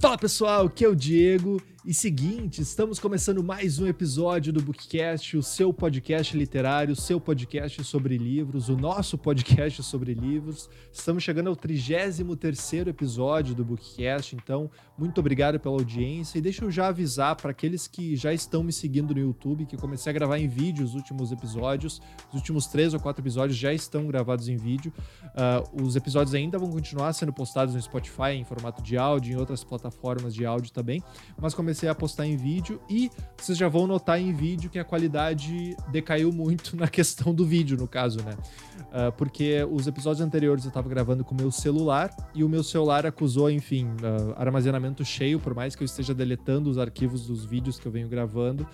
Fala pessoal, aqui é o Diego. E seguinte, estamos começando mais um episódio do Bookcast, o seu podcast literário, o seu podcast sobre livros, o nosso podcast sobre livros. Estamos chegando ao 33 episódio do Bookcast, então muito obrigado pela audiência. E deixa eu já avisar para aqueles que já estão me seguindo no YouTube que comecei a gravar em vídeo os últimos episódios. Os últimos três ou quatro episódios já estão gravados em vídeo. Uh, os episódios ainda vão continuar sendo postados no Spotify em formato de áudio, em outras plataformas plataformas de áudio também, mas comecei a postar em vídeo e vocês já vão notar em vídeo que a qualidade decaiu muito na questão do vídeo, no caso, né? Uh, porque os episódios anteriores eu estava gravando com o meu celular e o meu celular acusou, enfim, uh, armazenamento cheio, por mais que eu esteja deletando os arquivos dos vídeos que eu venho gravando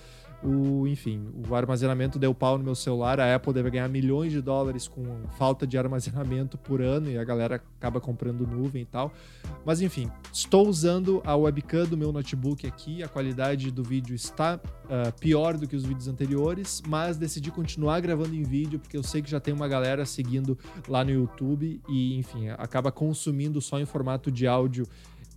o, enfim, o armazenamento deu pau no meu celular, a Apple deve ganhar milhões de dólares com falta de armazenamento por ano e a galera acaba comprando nuvem e tal. Mas enfim, estou usando a webcam do meu notebook aqui, a qualidade do vídeo está uh, pior do que os vídeos anteriores, mas decidi continuar gravando em vídeo porque eu sei que já tem uma galera seguindo lá no YouTube e, enfim, acaba consumindo só em formato de áudio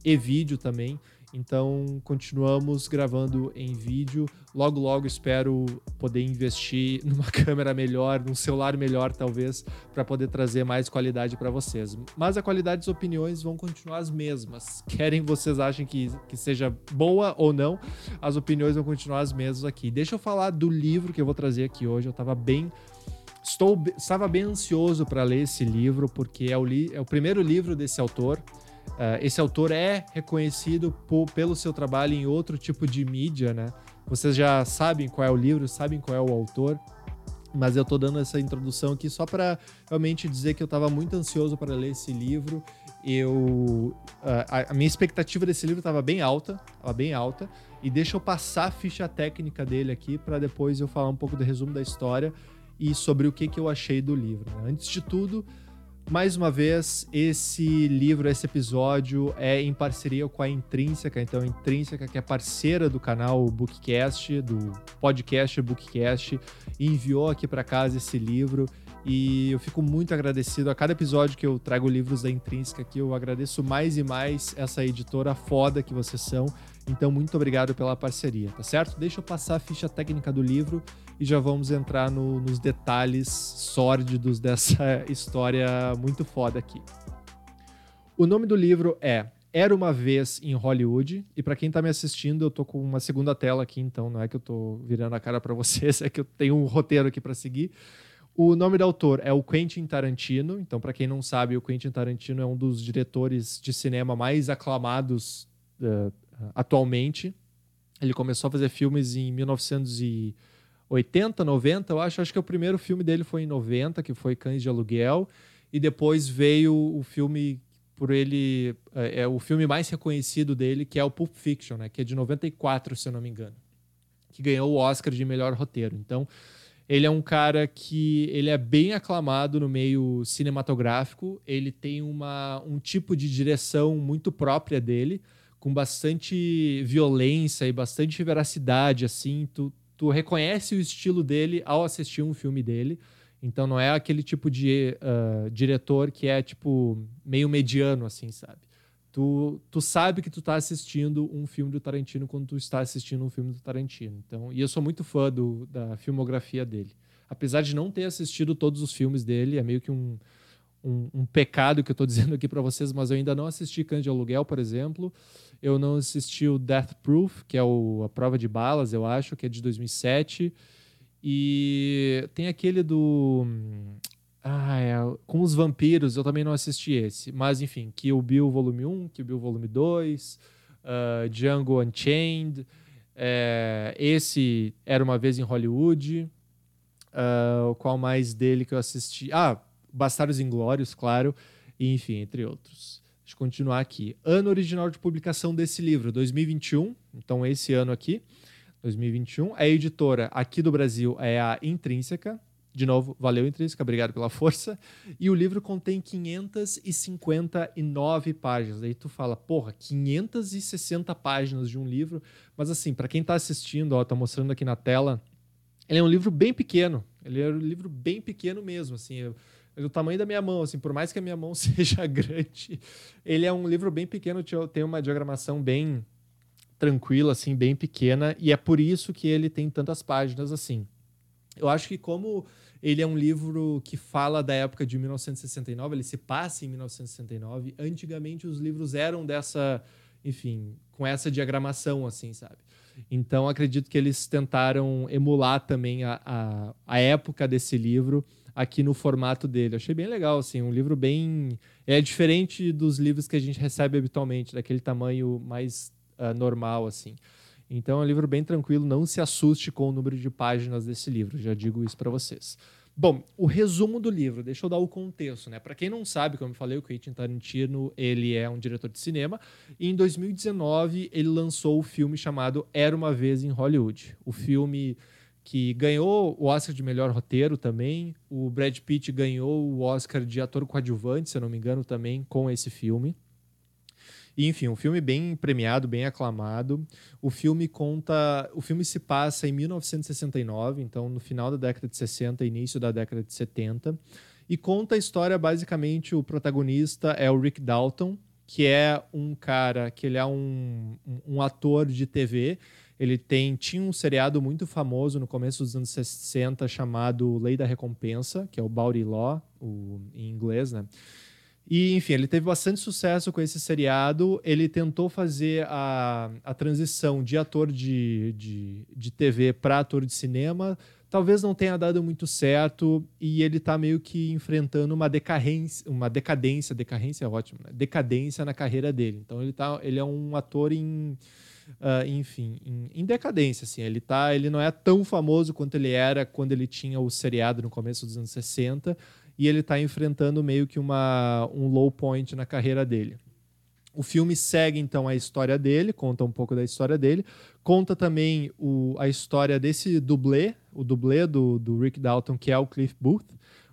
e vídeo também. Então, continuamos gravando em vídeo. Logo, logo espero poder investir numa câmera melhor, num celular melhor, talvez, para poder trazer mais qualidade para vocês. Mas a qualidade das opiniões vão continuar as mesmas. Querem vocês achem que, que seja boa ou não, as opiniões vão continuar as mesmas aqui. Deixa eu falar do livro que eu vou trazer aqui hoje. Eu estava bem. Estou, estava bem ansioso para ler esse livro, porque é o, li, é o primeiro livro desse autor. Uh, esse autor é reconhecido por, pelo seu trabalho em outro tipo de mídia, né? Vocês já sabem qual é o livro, sabem qual é o autor, mas eu tô dando essa introdução aqui só para realmente dizer que eu estava muito ansioso para ler esse livro. Eu uh, a, a, minha expectativa desse livro estava bem alta, estava bem alta, e deixa eu passar a ficha técnica dele aqui para depois eu falar um pouco do resumo da história e sobre o que, que eu achei do livro. Né? Antes de tudo, mais uma vez, esse livro, esse episódio é em parceria com a Intrínseca. Então, a Intrínseca, que é parceira do canal Bookcast, do podcast Bookcast, enviou aqui para casa esse livro. E eu fico muito agradecido. A cada episódio que eu trago livros da Intrínseca aqui, eu agradeço mais e mais essa editora foda que vocês são. Então, muito obrigado pela parceria, tá certo? Deixa eu passar a ficha técnica do livro e já vamos entrar no, nos detalhes sórdidos dessa história muito foda aqui. O nome do livro é Era uma vez em Hollywood, e para quem tá me assistindo, eu tô com uma segunda tela aqui, então não é que eu tô virando a cara para vocês, é que eu tenho um roteiro aqui para seguir. O nome do autor é o Quentin Tarantino, então para quem não sabe, o Quentin Tarantino é um dos diretores de cinema mais aclamados uh, atualmente. Ele começou a fazer filmes em 1900 e 80, 90, eu acho. Acho que o primeiro filme dele foi em 90, que foi Cães de Aluguel. E depois veio o filme por ele. É, é, o filme mais reconhecido dele, que é o Pulp Fiction, né? Que é de 94, se eu não me engano. Que ganhou o Oscar de melhor roteiro. Então, ele é um cara que ele é bem aclamado no meio cinematográfico. Ele tem uma, um tipo de direção muito própria dele, com bastante violência e bastante veracidade, assim. Tu, tu reconhece o estilo dele ao assistir um filme dele. Então não é aquele tipo de uh, diretor que é tipo meio mediano, assim, sabe? Tu, tu sabe que tu tá assistindo um filme do Tarantino quando tu está assistindo um filme do Tarantino. Então, e eu sou muito fã do, da filmografia dele. Apesar de não ter assistido todos os filmes dele, é meio que um, um, um pecado que eu estou dizendo aqui para vocês, mas eu ainda não assisti Cães de Aluguel, por exemplo. Eu não assisti o Death Proof, que é o, a prova de balas, eu acho, que é de 2007. E tem aquele do. Ah, é, com os vampiros, eu também não assisti esse. Mas, enfim, Kill Bill Volume 1, Kill Bill Volume 2, uh, ah, Django Unchained. É, esse era uma vez em Hollywood. Uh, qual mais dele que eu assisti? Ah, Bastardos Inglórios, claro. E, enfim, entre outros. Deixa eu continuar aqui. Ano original de publicação desse livro, 2021. Então, esse ano aqui, 2021. A editora aqui do Brasil é a Intrínseca. De novo, valeu, Intrínseca, obrigado pela força. E o livro contém 559 páginas. Aí tu fala, porra, 560 páginas de um livro. Mas assim, para quem está assistindo, ó, tá mostrando aqui na tela, ele é um livro bem pequeno. Ele é um livro bem pequeno mesmo, assim. O tamanho da minha mão, assim, por mais que a minha mão seja grande, ele é um livro bem pequeno, tem uma diagramação bem tranquila, assim, bem pequena, e é por isso que ele tem tantas páginas assim. Eu acho que como ele é um livro que fala da época de 1969, ele se passa em 1969. Antigamente os livros eram dessa, enfim, com essa diagramação, assim, sabe? Então acredito que eles tentaram emular também a, a, a época desse livro aqui no formato dele. achei bem legal, assim, um livro bem. É diferente dos livros que a gente recebe habitualmente, daquele tamanho mais uh, normal, assim. Então é um livro bem tranquilo, não se assuste com o número de páginas desse livro, já digo isso para vocês. Bom, o resumo do livro, deixa eu dar o contexto, né? Para quem não sabe, como eu falei, o Quentin Tarantino, ele é um diretor de cinema e em 2019 ele lançou o filme chamado Era uma vez em Hollywood. O filme que ganhou o Oscar de melhor roteiro também, o Brad Pitt ganhou o Oscar de ator coadjuvante, se eu não me engano, também com esse filme. E, enfim, um filme bem premiado, bem aclamado. O filme conta. O filme se passa em 1969, então no final da década de 60, início da década de 70. E conta a história, basicamente, o protagonista é o Rick Dalton, que é um cara, que ele é um, um ator de TV. Ele tem, tinha um seriado muito famoso no começo dos anos 60 chamado Lei da Recompensa, que é o Bounty Law, o, em inglês, né? E, enfim, ele teve bastante sucesso com esse seriado. Ele tentou fazer a, a transição de ator de, de, de TV para ator de cinema. Talvez não tenha dado muito certo e ele está meio que enfrentando uma decadência, uma decadência, decadência é ótimo, né? decadência na carreira dele. Então ele, tá, ele é um ator em, uh, enfim, em, em, decadência, assim. Ele tá, ele não é tão famoso quanto ele era quando ele tinha o seriado no começo dos anos 60 e ele está enfrentando meio que uma, um low point na carreira dele. O filme segue então a história dele, conta um pouco da história dele, conta também o, a história desse dublê, o dublê do, do Rick Dalton, que é o Cliff Booth.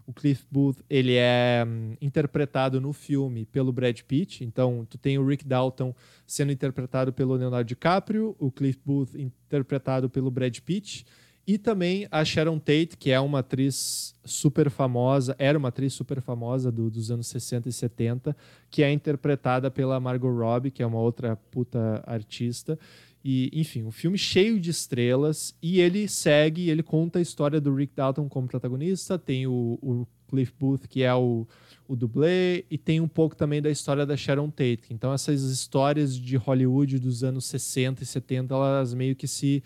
O Cliff Booth ele é hum, interpretado no filme pelo Brad Pitt, então tu tem o Rick Dalton sendo interpretado pelo Leonardo DiCaprio, o Cliff Booth interpretado pelo Brad Pitt e também a Sharon Tate, que é uma atriz super famosa, era uma atriz super famosa do, dos anos 60 e 70, que é interpretada pela Margot Robbie, que é uma outra puta artista. E, enfim, um filme cheio de estrelas e ele segue, ele conta a história do Rick Dalton como protagonista, tem o, o Cliff Booth, que é o, o dublê, e tem um pouco também da história da Sharon Tate. Então essas histórias de Hollywood dos anos 60 e 70, elas meio que se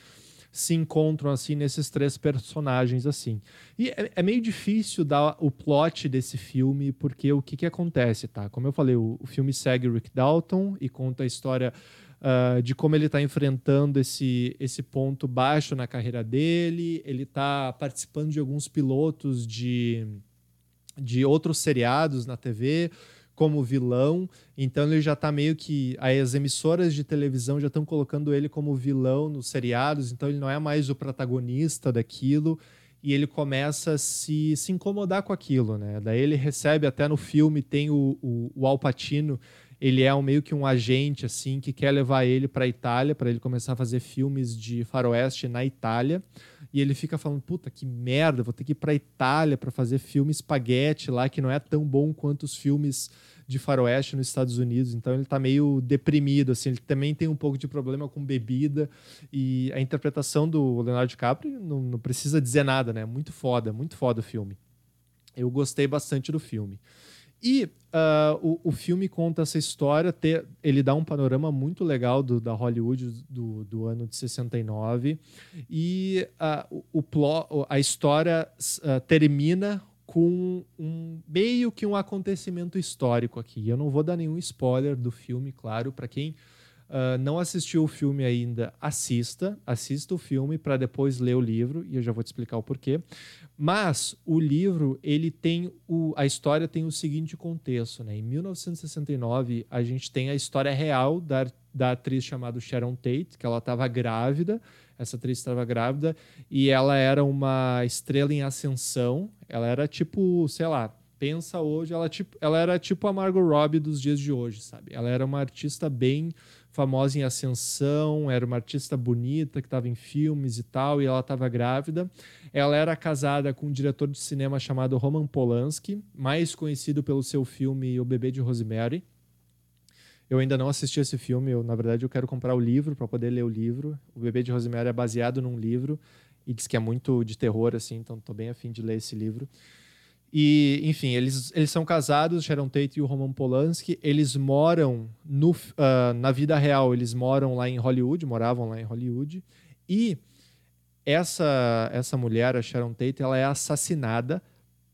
se encontram assim nesses três personagens assim. E é, é, meio difícil dar o plot desse filme, porque o que, que acontece, tá? Como eu falei, o, o filme segue Rick Dalton e conta a história uh, de como ele está enfrentando esse, esse ponto baixo na carreira dele. Ele está participando de alguns pilotos de, de outros seriados na TV como vilão, então ele já está meio que as emissoras de televisão já estão colocando ele como vilão nos seriados, então ele não é mais o protagonista daquilo e ele começa a se, se incomodar com aquilo, né? Daí ele recebe até no filme tem o, o, o ele é um, meio que um agente assim que quer levar ele para a Itália para ele começar a fazer filmes de faroeste na Itália e ele fica falando puta que merda vou ter que ir para Itália para fazer filme espaguete lá que não é tão bom quanto os filmes de faroeste nos Estados Unidos, então ele está meio deprimido, assim, ele também tem um pouco de problema com bebida e a interpretação do Leonardo DiCaprio não, não precisa dizer nada, né? Muito foda, muito foda o filme. Eu gostei bastante do filme. E uh, o, o filme conta essa história, ter, ele dá um panorama muito legal do, da Hollywood do, do ano de 69. E uh, o, o a história uh, termina com um meio que um acontecimento histórico aqui. Eu não vou dar nenhum spoiler do filme, claro, para quem uh, não assistiu o filme ainda, assista, assista o filme para depois ler o livro e eu já vou te explicar o porquê. Mas o livro, ele tem o, a história tem o seguinte contexto, né? Em 1969, a gente tem a história real da, da atriz chamada Sharon Tate, que ela estava grávida essa atriz estava grávida e ela era uma estrela em ascensão. Ela era tipo, sei lá, pensa hoje, ela, tipo, ela era tipo a Margot Robbie dos dias de hoje, sabe? Ela era uma artista bem famosa em ascensão, era uma artista bonita que estava em filmes e tal, e ela estava grávida. Ela era casada com um diretor de cinema chamado Roman Polanski, mais conhecido pelo seu filme O Bebê de Rosemary. Eu ainda não assisti esse filme, eu, na verdade eu quero comprar o livro para poder ler o livro. O Bebê de Rosemary é baseado num livro e diz que é muito de terror, assim, então estou bem afim de ler esse livro. E, enfim, eles, eles são casados, Sharon Tate e o Roman Polanski. Eles moram no, uh, na vida real, eles moram lá em Hollywood, moravam lá em Hollywood. E essa, essa mulher, a Sharon Tate, ela é assassinada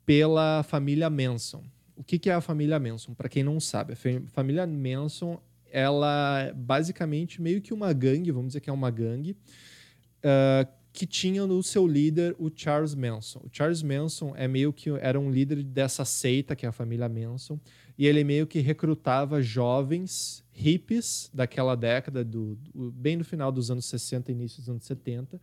pela família Manson. O que, que é a família Manson? Para quem não sabe, a família Manson, ela é basicamente meio que uma gangue, vamos dizer que é uma gangue, uh, que tinha no seu líder o Charles Manson. O Charles Manson é meio que era um líder dessa seita que é a família Manson, e ele meio que recrutava jovens hippies daquela década, do, do, bem no final dos anos 60, início dos anos 70,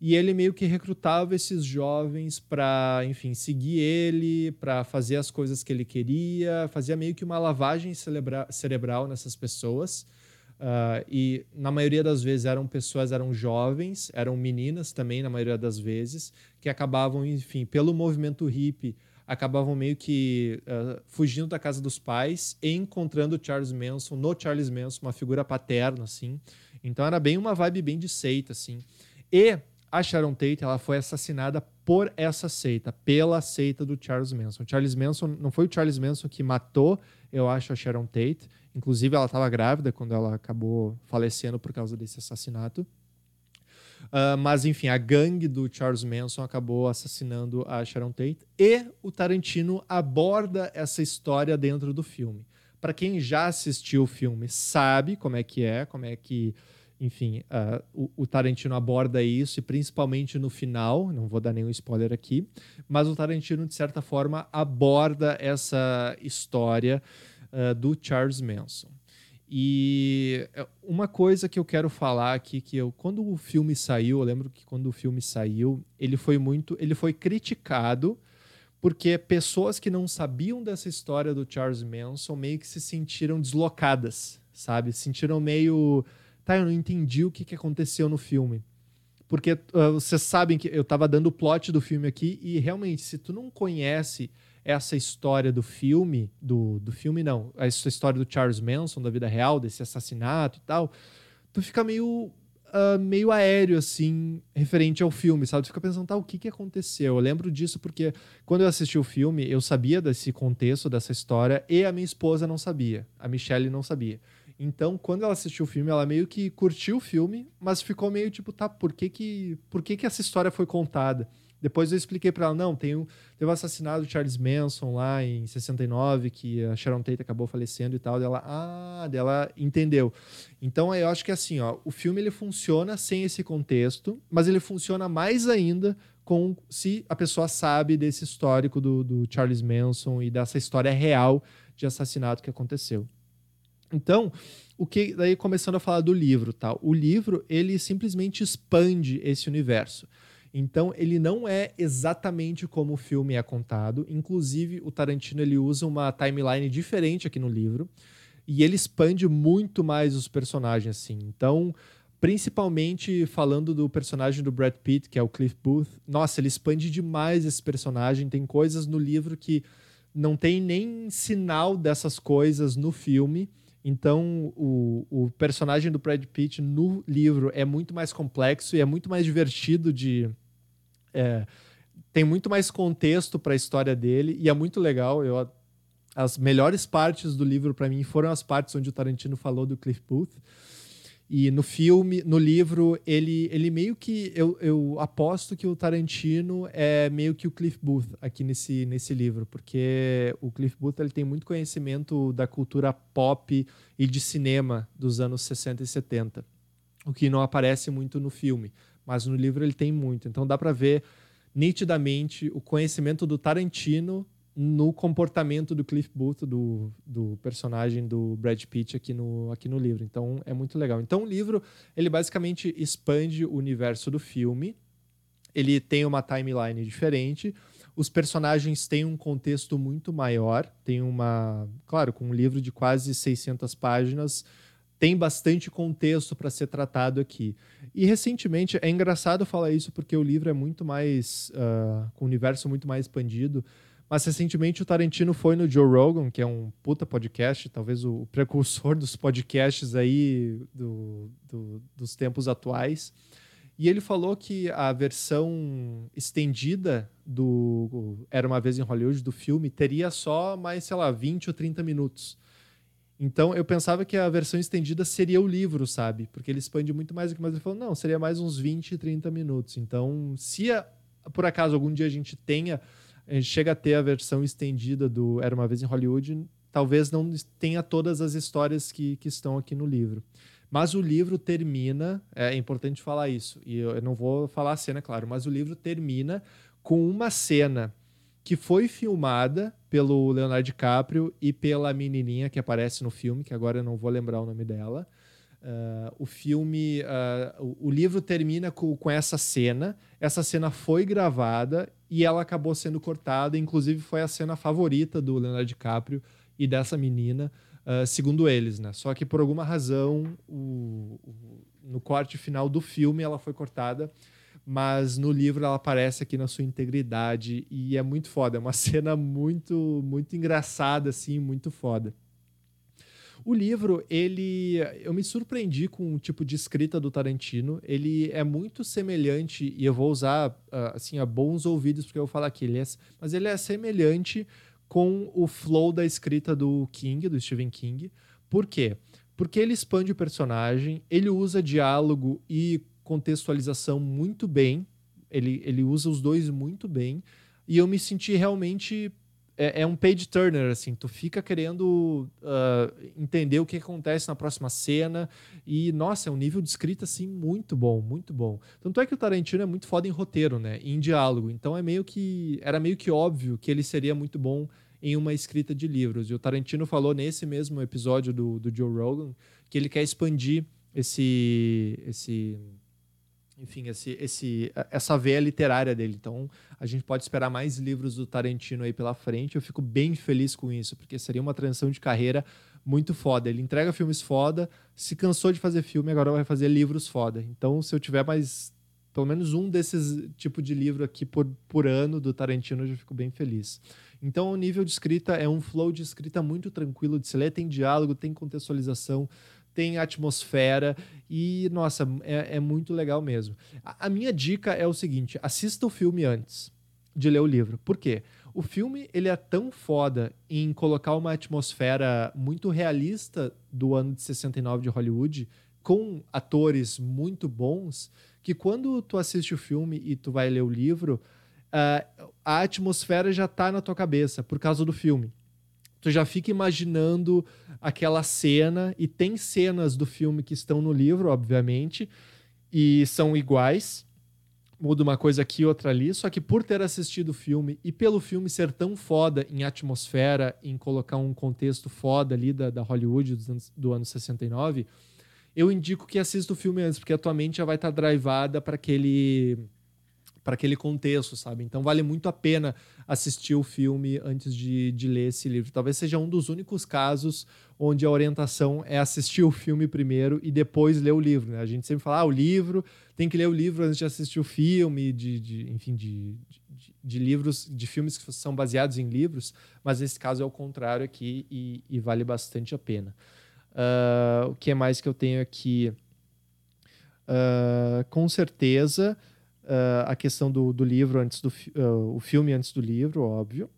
e ele meio que recrutava esses jovens para, enfim, seguir ele, para fazer as coisas que ele queria, fazia meio que uma lavagem cerebral nessas pessoas Uh, e na maioria das vezes eram pessoas, eram jovens, eram meninas também, na maioria das vezes, que acabavam, enfim, pelo movimento hippie, acabavam meio que uh, fugindo da casa dos pais e encontrando Charles Manson, no Charles Manson, uma figura paterna, assim. Então era bem uma vibe bem de seita, assim. E a Sharon Tate, ela foi assassinada por essa seita, pela seita do Charles Manson. Charles Manson, não foi o Charles Manson que matou, eu acho, a Sharon Tate, Inclusive, ela estava grávida quando ela acabou falecendo por causa desse assassinato. Uh, mas, enfim, a gangue do Charles Manson acabou assassinando a Sharon Tate. E o Tarantino aborda essa história dentro do filme. Para quem já assistiu o filme, sabe como é que é, como é que, enfim, uh, o, o, Tarantino aborda isso, e principalmente no final, não vou dar nenhum spoiler aqui, mas o Tarantino, de certa forma, aborda essa história uh, do Charles Manson. E é, uma coisa que eu quero falar aqui que eu quando o filme saiu, eu lembro que quando o filme saiu, ele foi muito, ele foi criticado porque pessoas que não sabiam dessa história do Charles Manson meio que se sentiram deslocadas, sabe? Se sentiram meio, tá, eu não entendi o que, que aconteceu no filme. Porque uh, vocês sabem que eu estava dando o plot do filme aqui e realmente se tu não conhece essa história do filme, do, do filme não, essa história do Charles Manson, da vida real, desse assassinato e tal, tu fica meio, uh, meio aéreo, assim, referente ao filme, sabe? Tu fica pensando, tá, o que que aconteceu? Eu lembro disso porque quando eu assisti o filme, eu sabia desse contexto, dessa história, e a minha esposa não sabia, a Michelle não sabia. Então, quando ela assistiu o filme, ela meio que curtiu o filme, mas ficou meio tipo, tá, por que que, por que, que essa história foi contada? Depois eu expliquei para ela, não, tem um, teve um assassinato de Charles Manson lá em 69, que a Sharon Tate acabou falecendo e tal, dela, ah, dela entendeu. Então eu acho que assim, ó, o filme ele funciona sem esse contexto, mas ele funciona mais ainda com se a pessoa sabe desse histórico do, do Charles Manson e dessa história real de assassinato que aconteceu. Então, o que daí começando a falar do livro, tal. Tá? O livro ele simplesmente expande esse universo. Então, ele não é exatamente como o filme é contado. Inclusive, o Tarantino ele usa uma timeline diferente aqui no livro. E ele expande muito mais os personagens, assim. Então, principalmente falando do personagem do Brad Pitt, que é o Cliff Booth. Nossa, ele expande demais esse personagem. Tem coisas no livro que não tem nem sinal dessas coisas no filme. Então, o, o personagem do Brad Pitt no livro é muito mais complexo e é muito mais divertido de. É, tem muito mais contexto para a história dele e é muito legal. Eu, as melhores partes do livro, para mim, foram as partes onde o Tarantino falou do Cliff Booth. E no filme, no livro, ele, ele meio que. Eu, eu aposto que o Tarantino é meio que o Cliff Booth aqui nesse, nesse livro, porque o Cliff Booth ele tem muito conhecimento da cultura pop e de cinema dos anos 60 e 70, o que não aparece muito no filme, mas no livro ele tem muito. Então dá para ver nitidamente o conhecimento do Tarantino no comportamento do Cliff Booth, do, do personagem do Brad Pitt aqui no, aqui no livro. Então é muito legal. Então o livro, ele basicamente expande o universo do filme. Ele tem uma timeline diferente. Os personagens têm um contexto muito maior. Tem uma... Claro, com um livro de quase 600 páginas, tem bastante contexto para ser tratado aqui. E recentemente, é engraçado falar isso porque o livro é muito mais. Uh, com um universo muito mais expandido. Mas recentemente o Tarantino foi no Joe Rogan, que é um puta podcast, talvez o precursor dos podcasts aí do, do, dos tempos atuais. E ele falou que a versão estendida do Era uma vez em Hollywood do filme teria só mais, sei lá, 20 ou 30 minutos. Então eu pensava que a versão estendida seria o livro, sabe? Porque ele expande muito mais mais. Ele falou, não, seria mais uns 20, 30 minutos. Então, se a, por acaso algum dia a gente tenha, a gente chega a ter a versão estendida do Era uma vez em Hollywood, talvez não tenha todas as histórias que, que estão aqui no livro. Mas o livro termina, é importante falar isso, e eu não vou falar a cena, claro, mas o livro termina com uma cena que foi filmada pelo Leonardo DiCaprio e pela menininha que aparece no filme, que agora eu não vou lembrar o nome dela. Uh, o filme, uh, o, o, livro termina com, com, essa cena. Essa cena foi gravada e ela acabou sendo cortada. Inclusive, foi a cena favorita do Leonardo DiCaprio e dessa menina, uh, segundo eles, né? Só que por alguma razão, o, o, no corte final do filme, ela foi cortada mas no livro ela aparece aqui na sua integridade e é muito foda, é uma cena muito muito engraçada assim, muito foda. O livro, ele eu me surpreendi com o tipo de escrita do Tarantino, ele é muito semelhante e eu vou usar uh, assim a bons ouvidos porque eu vou falar que ele é, mas ele é semelhante com o flow da escrita do King, do Stephen King. Por quê? Porque ele expande o personagem, ele usa diálogo e contextualização muito bem. Ele, ele usa os dois muito bem. E eu me senti realmente. É, é um page turner, assim. Tu fica querendo uh, entender o que acontece na próxima cena. E, nossa, é um nível de escrita, assim, muito bom, muito bom. Tanto é que o Tarantino é muito foda em roteiro, né? Em diálogo. Então é meio que. Era meio que óbvio que ele seria muito bom em uma escrita de livros. E o Tarantino falou nesse mesmo episódio do, do Joe Rogan que ele quer expandir esse, esse enfim, esse, esse, essa veia literária dele. Então, a gente pode esperar mais livros do Tarantino aí pela frente. Eu fico bem feliz com isso, porque seria uma transição de carreira muito foda. Ele entrega filmes foda, se cansou de fazer filme, agora vai fazer livros foda. Então, se eu tiver mais pelo menos um desses tipo de livro aqui por, por ano do Tarantino, eu já fico bem feliz. Então, o nível de escrita é um flow de escrita muito tranquilo de se ler, tem diálogo, tem contextualização, tem atmosfera e, nossa, é, é muito legal mesmo. A, a, minha dica é o seguinte: assista o filme antes de ler o livro. Por quê? O filme ele é tão foda em colocar uma atmosfera muito realista do ano de 69 de Hollywood, com atores muito bons, que quando tu assiste o filme e tu vai ler o livro, uh, a atmosfera já tá na tua cabeça por causa do filme tu já fica imaginando aquela cena e tem cenas do filme que estão no livro, obviamente, e são iguais. Muda uma coisa aqui, outra ali, só que por ter assistido o filme e pelo filme ser tão foda em atmosfera, em colocar um contexto foda ali da, da Hollywood do, do ano 69, eu indico que assista o filme antes, porque a tua mente já vai estar tá drivada para aquele para aquele contexto, sabe? Então vale muito a pena assistir o filme antes de, de ler esse livro. Talvez seja um dos únicos casos onde a orientação é assistir o filme primeiro e depois ler o livro. Né? A gente sempre fala, ah, o livro, tem que ler o livro antes de assistir o filme, de, de enfim, de, de, de, livros, de filmes que são baseados em livros, mas nesse caso é o contrário aqui e, e vale bastante a pena. Uh, o que mais que eu tenho aqui? Uh, com certeza uh, a questão do, do livro antes do uh, o filme antes do livro, óbvio.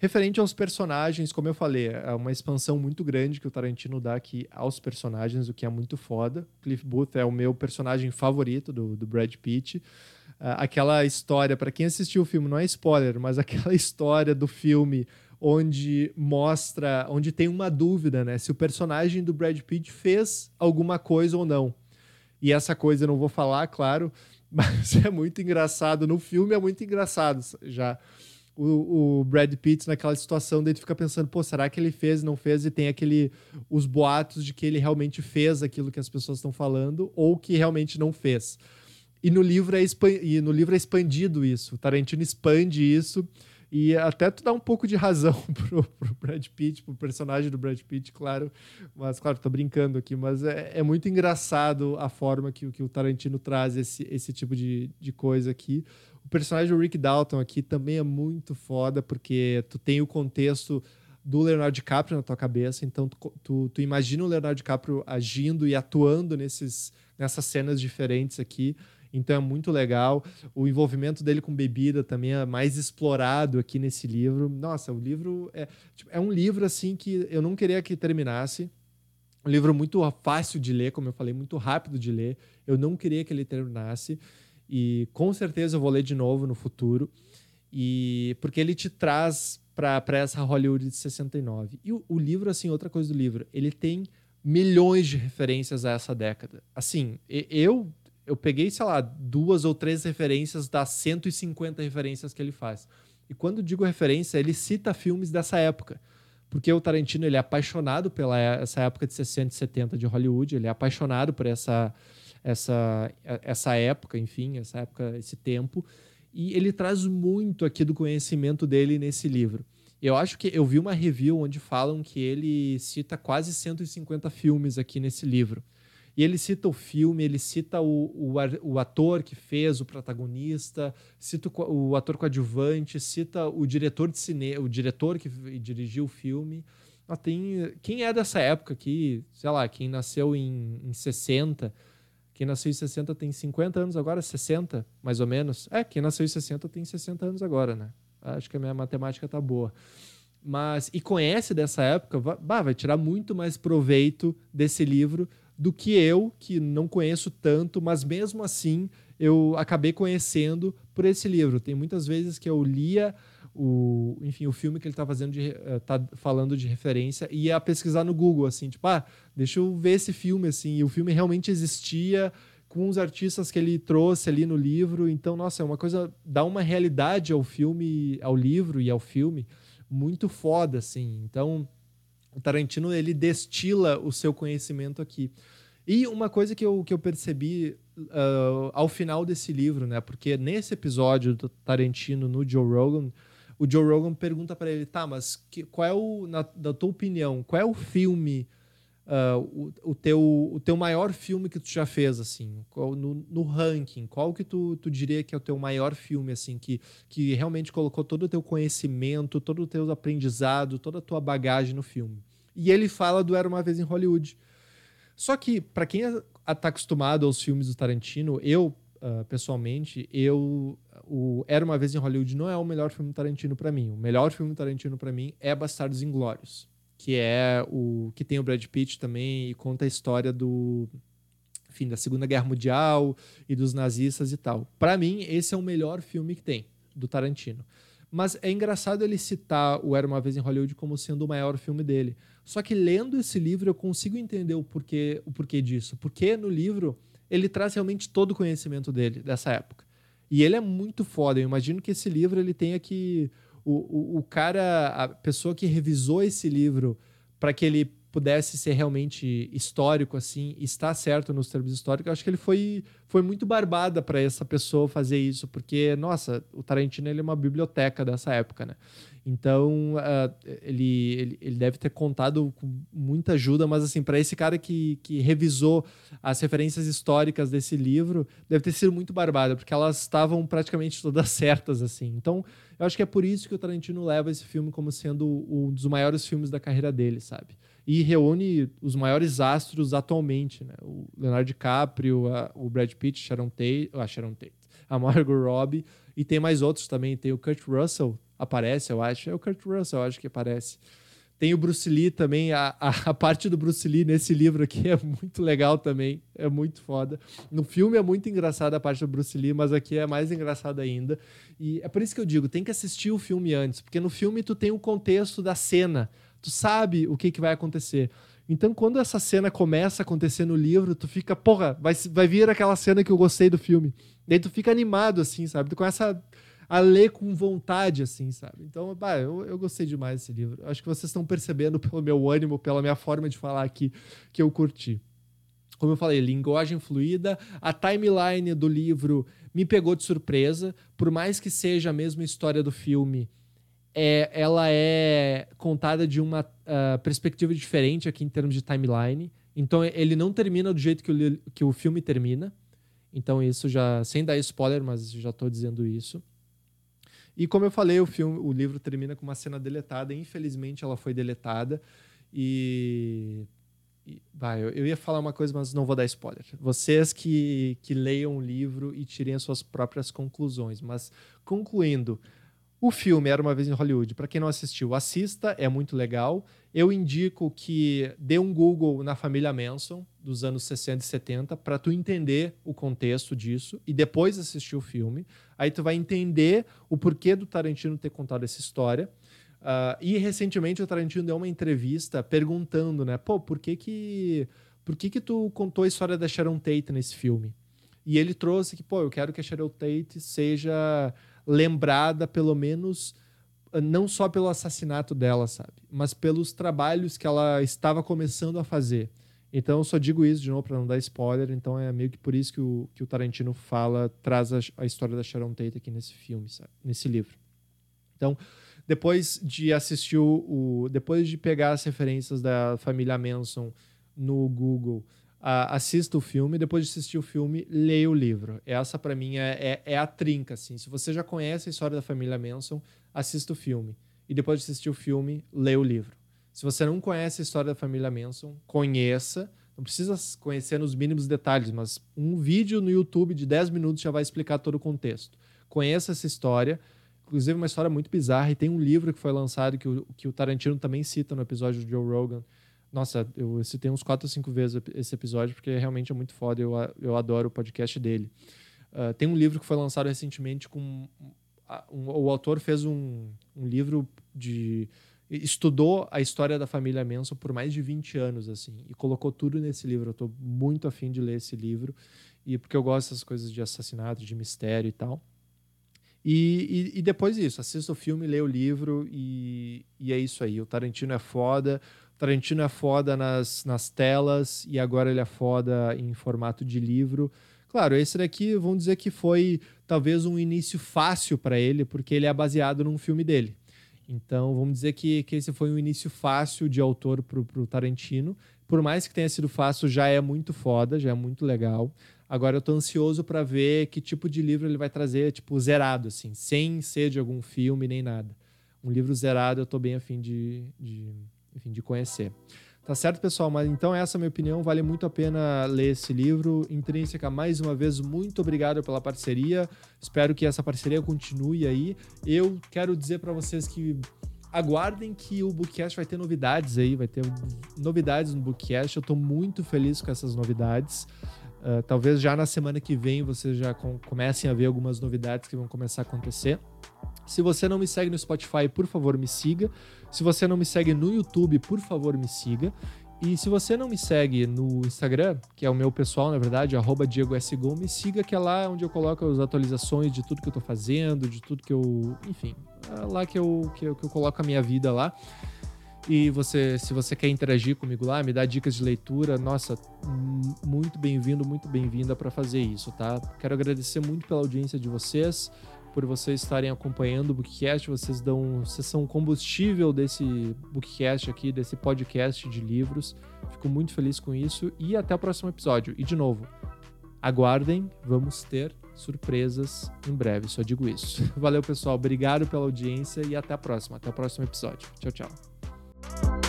Referente aos personagens, como eu falei, é uma expansão muito grande que o Tarantino dá aqui aos personagens, o que é muito foda. Cliff Booth é o meu personagem favorito do, do Brad Pitt. Uh, aquela história, para quem assistiu o filme, não é spoiler, mas aquela história do filme onde mostra, onde tem uma dúvida, né? Se o personagem do Brad Pitt fez alguma coisa ou não. E essa coisa eu não vou falar, claro, mas é muito engraçado. No filme é muito engraçado já. O, o, Brad Pitt naquela situação dele fica pensando, pô, será que ele fez, não fez? E tem aquele os boatos de que ele realmente fez aquilo que as pessoas estão falando ou que realmente não fez. E no livro é, e no livro é expandido isso. O Tarantino expande isso E até tu dá um pouco de razão pro, pro Brad Pitt, pro personagem do Brad Pitt, claro. Mas, claro, tô brincando aqui, mas é, é muito engraçado a forma que, que o Tarantino traz esse, esse tipo de, de coisa aqui. O personagem do Rick Dalton aqui também é muito foda, porque tu tem o contexto do Leonardo DiCaprio na tua cabeça, então tu, tu, tu imagina o Leonardo DiCaprio agindo e atuando nesses, nessas cenas diferentes aqui. Então é muito legal. O envolvimento dele com bebida também é mais explorado aqui nesse livro. Nossa, o livro é, tipo, é um livro assim que eu não queria que terminasse. Um livro muito fácil de ler, como eu falei, muito rápido de ler. Eu não queria que ele terminasse. E com certeza eu vou ler de novo no futuro. E porque ele te traz para essa Hollywood de 69. E o, o livro, assim, outra coisa do livro, ele tem milhões de referências a essa década. Assim, eu eu peguei, sei lá, duas ou três referências das 150 referências que ele faz. E quando digo referência, ele cita filmes dessa época. Porque o Tarantino ele é apaixonado pela essa época de 60 e 70 de Hollywood, ele é apaixonado por essa, essa, essa época, enfim, essa época, esse tempo. E ele traz muito aqui do conhecimento dele nesse livro. Eu acho que eu vi uma review onde falam que ele cita quase 150 filmes aqui nesse livro. E ele cita o filme, ele cita o, o, o ator que fez o protagonista, cita o, o, ator coadjuvante, cita o diretor de cinema, o diretor que dirigiu o filme. Ah, tem, quem é dessa época aqui, sei lá, quem nasceu em, em 60, quem nasceu em 60 tem 50 anos agora, 60, mais ou menos. É, quem nasceu em 60 tem 60 anos agora, né? Acho que a minha matemática tá boa. Mas, e conhece dessa época, vai, vai tirar muito mais proveito desse livro do que eu, que não conheço tanto, mas mesmo assim eu acabei conhecendo por esse livro. Tem muitas vezes que eu lia o, enfim, o filme que ele está fazendo de, uh, tá falando de referência e ia pesquisar no Google assim, tipo, ah, deixa eu ver esse filme assim, e o filme realmente existia com os artistas que ele trouxe ali no livro. Então, nossa, é uma coisa dá uma realidade ao filme, ao livro e ao filme muito foda assim. Então, o Tarantino ele destila o seu conhecimento aqui. E uma coisa que eu, que eu percebi uh, ao final desse livro, né? Porque nesse episódio do Tarantino no Joe Rogan, o Joe Rogan pergunta para ele, tá, mas que, qual é o, na, da tua opinião, qual é o filme, uh, o, o, teu, o teu maior filme que tu já fez, assim, qual, no, no, ranking, qual que tu, tu diria que é o teu maior filme, assim, que, que realmente colocou todo o teu conhecimento, todo o teu aprendizado, toda a tua bagagem no filme? E ele fala do Era Uma Vez em Hollywood. Só que, para quem está acostumado aos filmes do Tarantino, eu, uh, pessoalmente, eu. O Era Uma Vez em Hollywood não é o melhor filme do Tarantino para mim. O melhor filme do Tarantino para mim é Bastardos Inglórios, que é o que tem o Brad Pitt também e conta a história do enfim, da Segunda Guerra Mundial e dos nazistas e tal. Para mim, esse é o melhor filme que tem do Tarantino. Mas é engraçado ele citar o Era Uma Vez em Hollywood como sendo o maior filme dele. Só que lendo esse livro eu consigo entender o porquê, o porquê disso. Porque no livro ele traz realmente todo o conhecimento dele, dessa época. E ele é muito foda. Eu imagino que esse livro ele tenha que. O, o, o cara, a pessoa que revisou esse livro para que ele pudesse ser realmente histórico assim, está certo nos termos históricos, acho que ele foi, foi muito barbada para essa pessoa fazer isso, porque nossa, o Tarantino ele é uma biblioteca dessa época, né? Então, uh, ele, ele, ele, deve ter contado com muita ajuda, mas assim, para esse cara que, que revisou as referências históricas desse livro, deve ter sido muito barbada, porque elas estavam praticamente todas certas assim. Então, eu acho que é por isso que o Tarantino leva esse filme como sendo um dos maiores filmes da carreira dele, sabe? E reúne os maiores astros atualmente, né? O Leonardo DiCaprio, a, o Brad Pitt, Sharon Tate, a Sharon Tate, a Margot Robbie e tem mais outros também. Tem o Kurt Russell, aparece, eu acho. É o Kurt Russell, eu acho que aparece. Tem o Bruce Lee também. A, a, a, parte do Bruce Lee nesse livro aqui é muito legal também. É muito foda. No filme é muito engraçada a parte do Bruce Lee, mas aqui é mais engraçada ainda. E é por isso que eu digo, tem que assistir o filme antes, porque no filme tu tem o contexto da cena Tu sabe o que, que vai acontecer. Então, quando essa cena começa a acontecer no livro, tu fica, porra, vai, vai vir aquela cena que eu gostei do filme. Daí tu fica animado, assim, sabe? Tu começa a, a ler com vontade, assim, sabe? Então, bah, eu, eu gostei demais desse livro. Acho que vocês estão percebendo pelo meu ânimo, pela minha forma de falar aqui, que eu curti. Como eu falei, linguagem fluida, a timeline do livro me pegou de surpresa, por mais que seja a mesma história do filme é, ela é contada de uma uh, perspectiva diferente aqui em termos de timeline. Então ele não termina do jeito que o, que o filme termina. Então isso já, sem dar spoiler, mas já estou dizendo isso. E como eu falei, o filme, o livro termina com uma cena deletada. Infelizmente, ela foi deletada. E, vai, eu, eu, ia falar uma coisa, mas não vou dar spoiler. Vocês que, que leiam o livro e tirem as suas próprias conclusões. Mas concluindo, o filme Era uma vez em Hollywood. Para quem não assistiu, assista, é muito legal. Eu indico que dê um Google na família Manson dos anos 60 e 70 para tu entender o contexto disso e depois assistir o filme. Aí tu vai entender o porquê do Tarantino ter contado essa história. Uh, e recentemente o Tarantino deu uma entrevista perguntando, né, pô, por que que por que que tu contou a história da Sharon Tate nesse filme? E ele trouxe que, pô, eu quero que a Sharon Tate seja lembrada pelo menos eh, não só pelo assassinato dela, sabe, mas pelos trabalhos que ela estava começando a fazer. Então eu só digo isso de novo para não dar spoiler, então é meio que por isso que o, que o Tarantino fala, traz a, a história da Sharon Tate aqui nesse filme, sabe? nesse livro. Então, depois de assistir o, o depois de pegar as referências da família Manson no Google, Uh, assista o filme, depois de assistir o filme, leia o livro. Essa, para mim, é, é, é, a trinca. Assim. Se você já conhece a história da família Manson, assista o filme. E depois de assistir o filme, leia o livro. Se você não conhece a história da família Manson, conheça. Não precisa conhecer nos mínimos detalhes, mas um vídeo no YouTube de 10 minutos já vai explicar todo o contexto. Conheça essa história. Inclusive, uma história muito bizarra. E tem um livro que foi lançado que o, que o Tarantino também cita no episódio do Joe Rogan, nossa, eu citei uns 4 ou 5 vezes esse episódio, porque realmente é muito foda. Eu, eu adoro o podcast dele. Uh, tem um livro que foi lançado recentemente com. Um, o autor fez um, um livro de. Estudou a história da família Manson por mais de 20 anos, assim, e colocou tudo nesse livro. Eu estou muito afim de ler esse livro, e porque eu gosto dessas coisas de assassinato, de mistério e tal. E, e, e depois disso, assista o filme, lê o livro, e, e é isso aí. O Tarantino é foda. Tarantino é foda nas, nas telas e agora ele é foda em formato de livro. Claro, esse daqui vamos dizer que foi talvez um início fácil para ele, porque ele é baseado num filme dele. Então vamos dizer que, que esse foi um início fácil de autor para o Tarantino. Por mais que tenha sido fácil, já é muito foda, já é muito legal. Agora eu tô ansioso para ver que tipo de livro ele vai trazer, tipo, zerado, assim, sem ser de algum filme nem nada. Um livro zerado eu tô bem afim de, de enfim, de conhecer. Tá certo, pessoal? Mas então essa é a minha opinião. Vale muito a pena ler esse livro. Intrínseca, mais uma vez, muito obrigado pela parceria. Espero que essa parceria continue aí. Eu quero dizer para vocês que aguardem que o Bookcast vai ter novidades aí, vai ter novidades no Bookcast. Eu estou muito feliz com essas novidades. Uh, talvez já na semana que vem vocês já com, comecem a ver algumas novidades que vão começar a acontecer. Se você não me segue no Spotify, por favor, me siga. Se você não me segue no YouTube, por favor, me siga. E se você não me segue no Instagram, que é o meu pessoal, na verdade, arroba Diego S. me siga que é lá onde eu coloco as atualizações de tudo que eu tô fazendo, de tudo que eu. Enfim, é lá que eu, que eu, que eu coloco a minha vida lá. E você, se você quer interagir comigo lá, me dar dicas de leitura, nossa, muito bem-vindo, muito bem-vinda para fazer isso, tá? Quero agradecer muito pela audiência de vocês, por vocês estarem acompanhando o Bookcast, vocês dão, vocês são combustível desse Bookcast aqui, desse podcast de livros. Fico muito feliz com isso e até o próximo episódio. E de novo, aguardem, vamos ter surpresas em breve, só digo isso. Valeu, pessoal, obrigado pela audiência e até a próxima, até o próximo episódio. Tchau, tchau.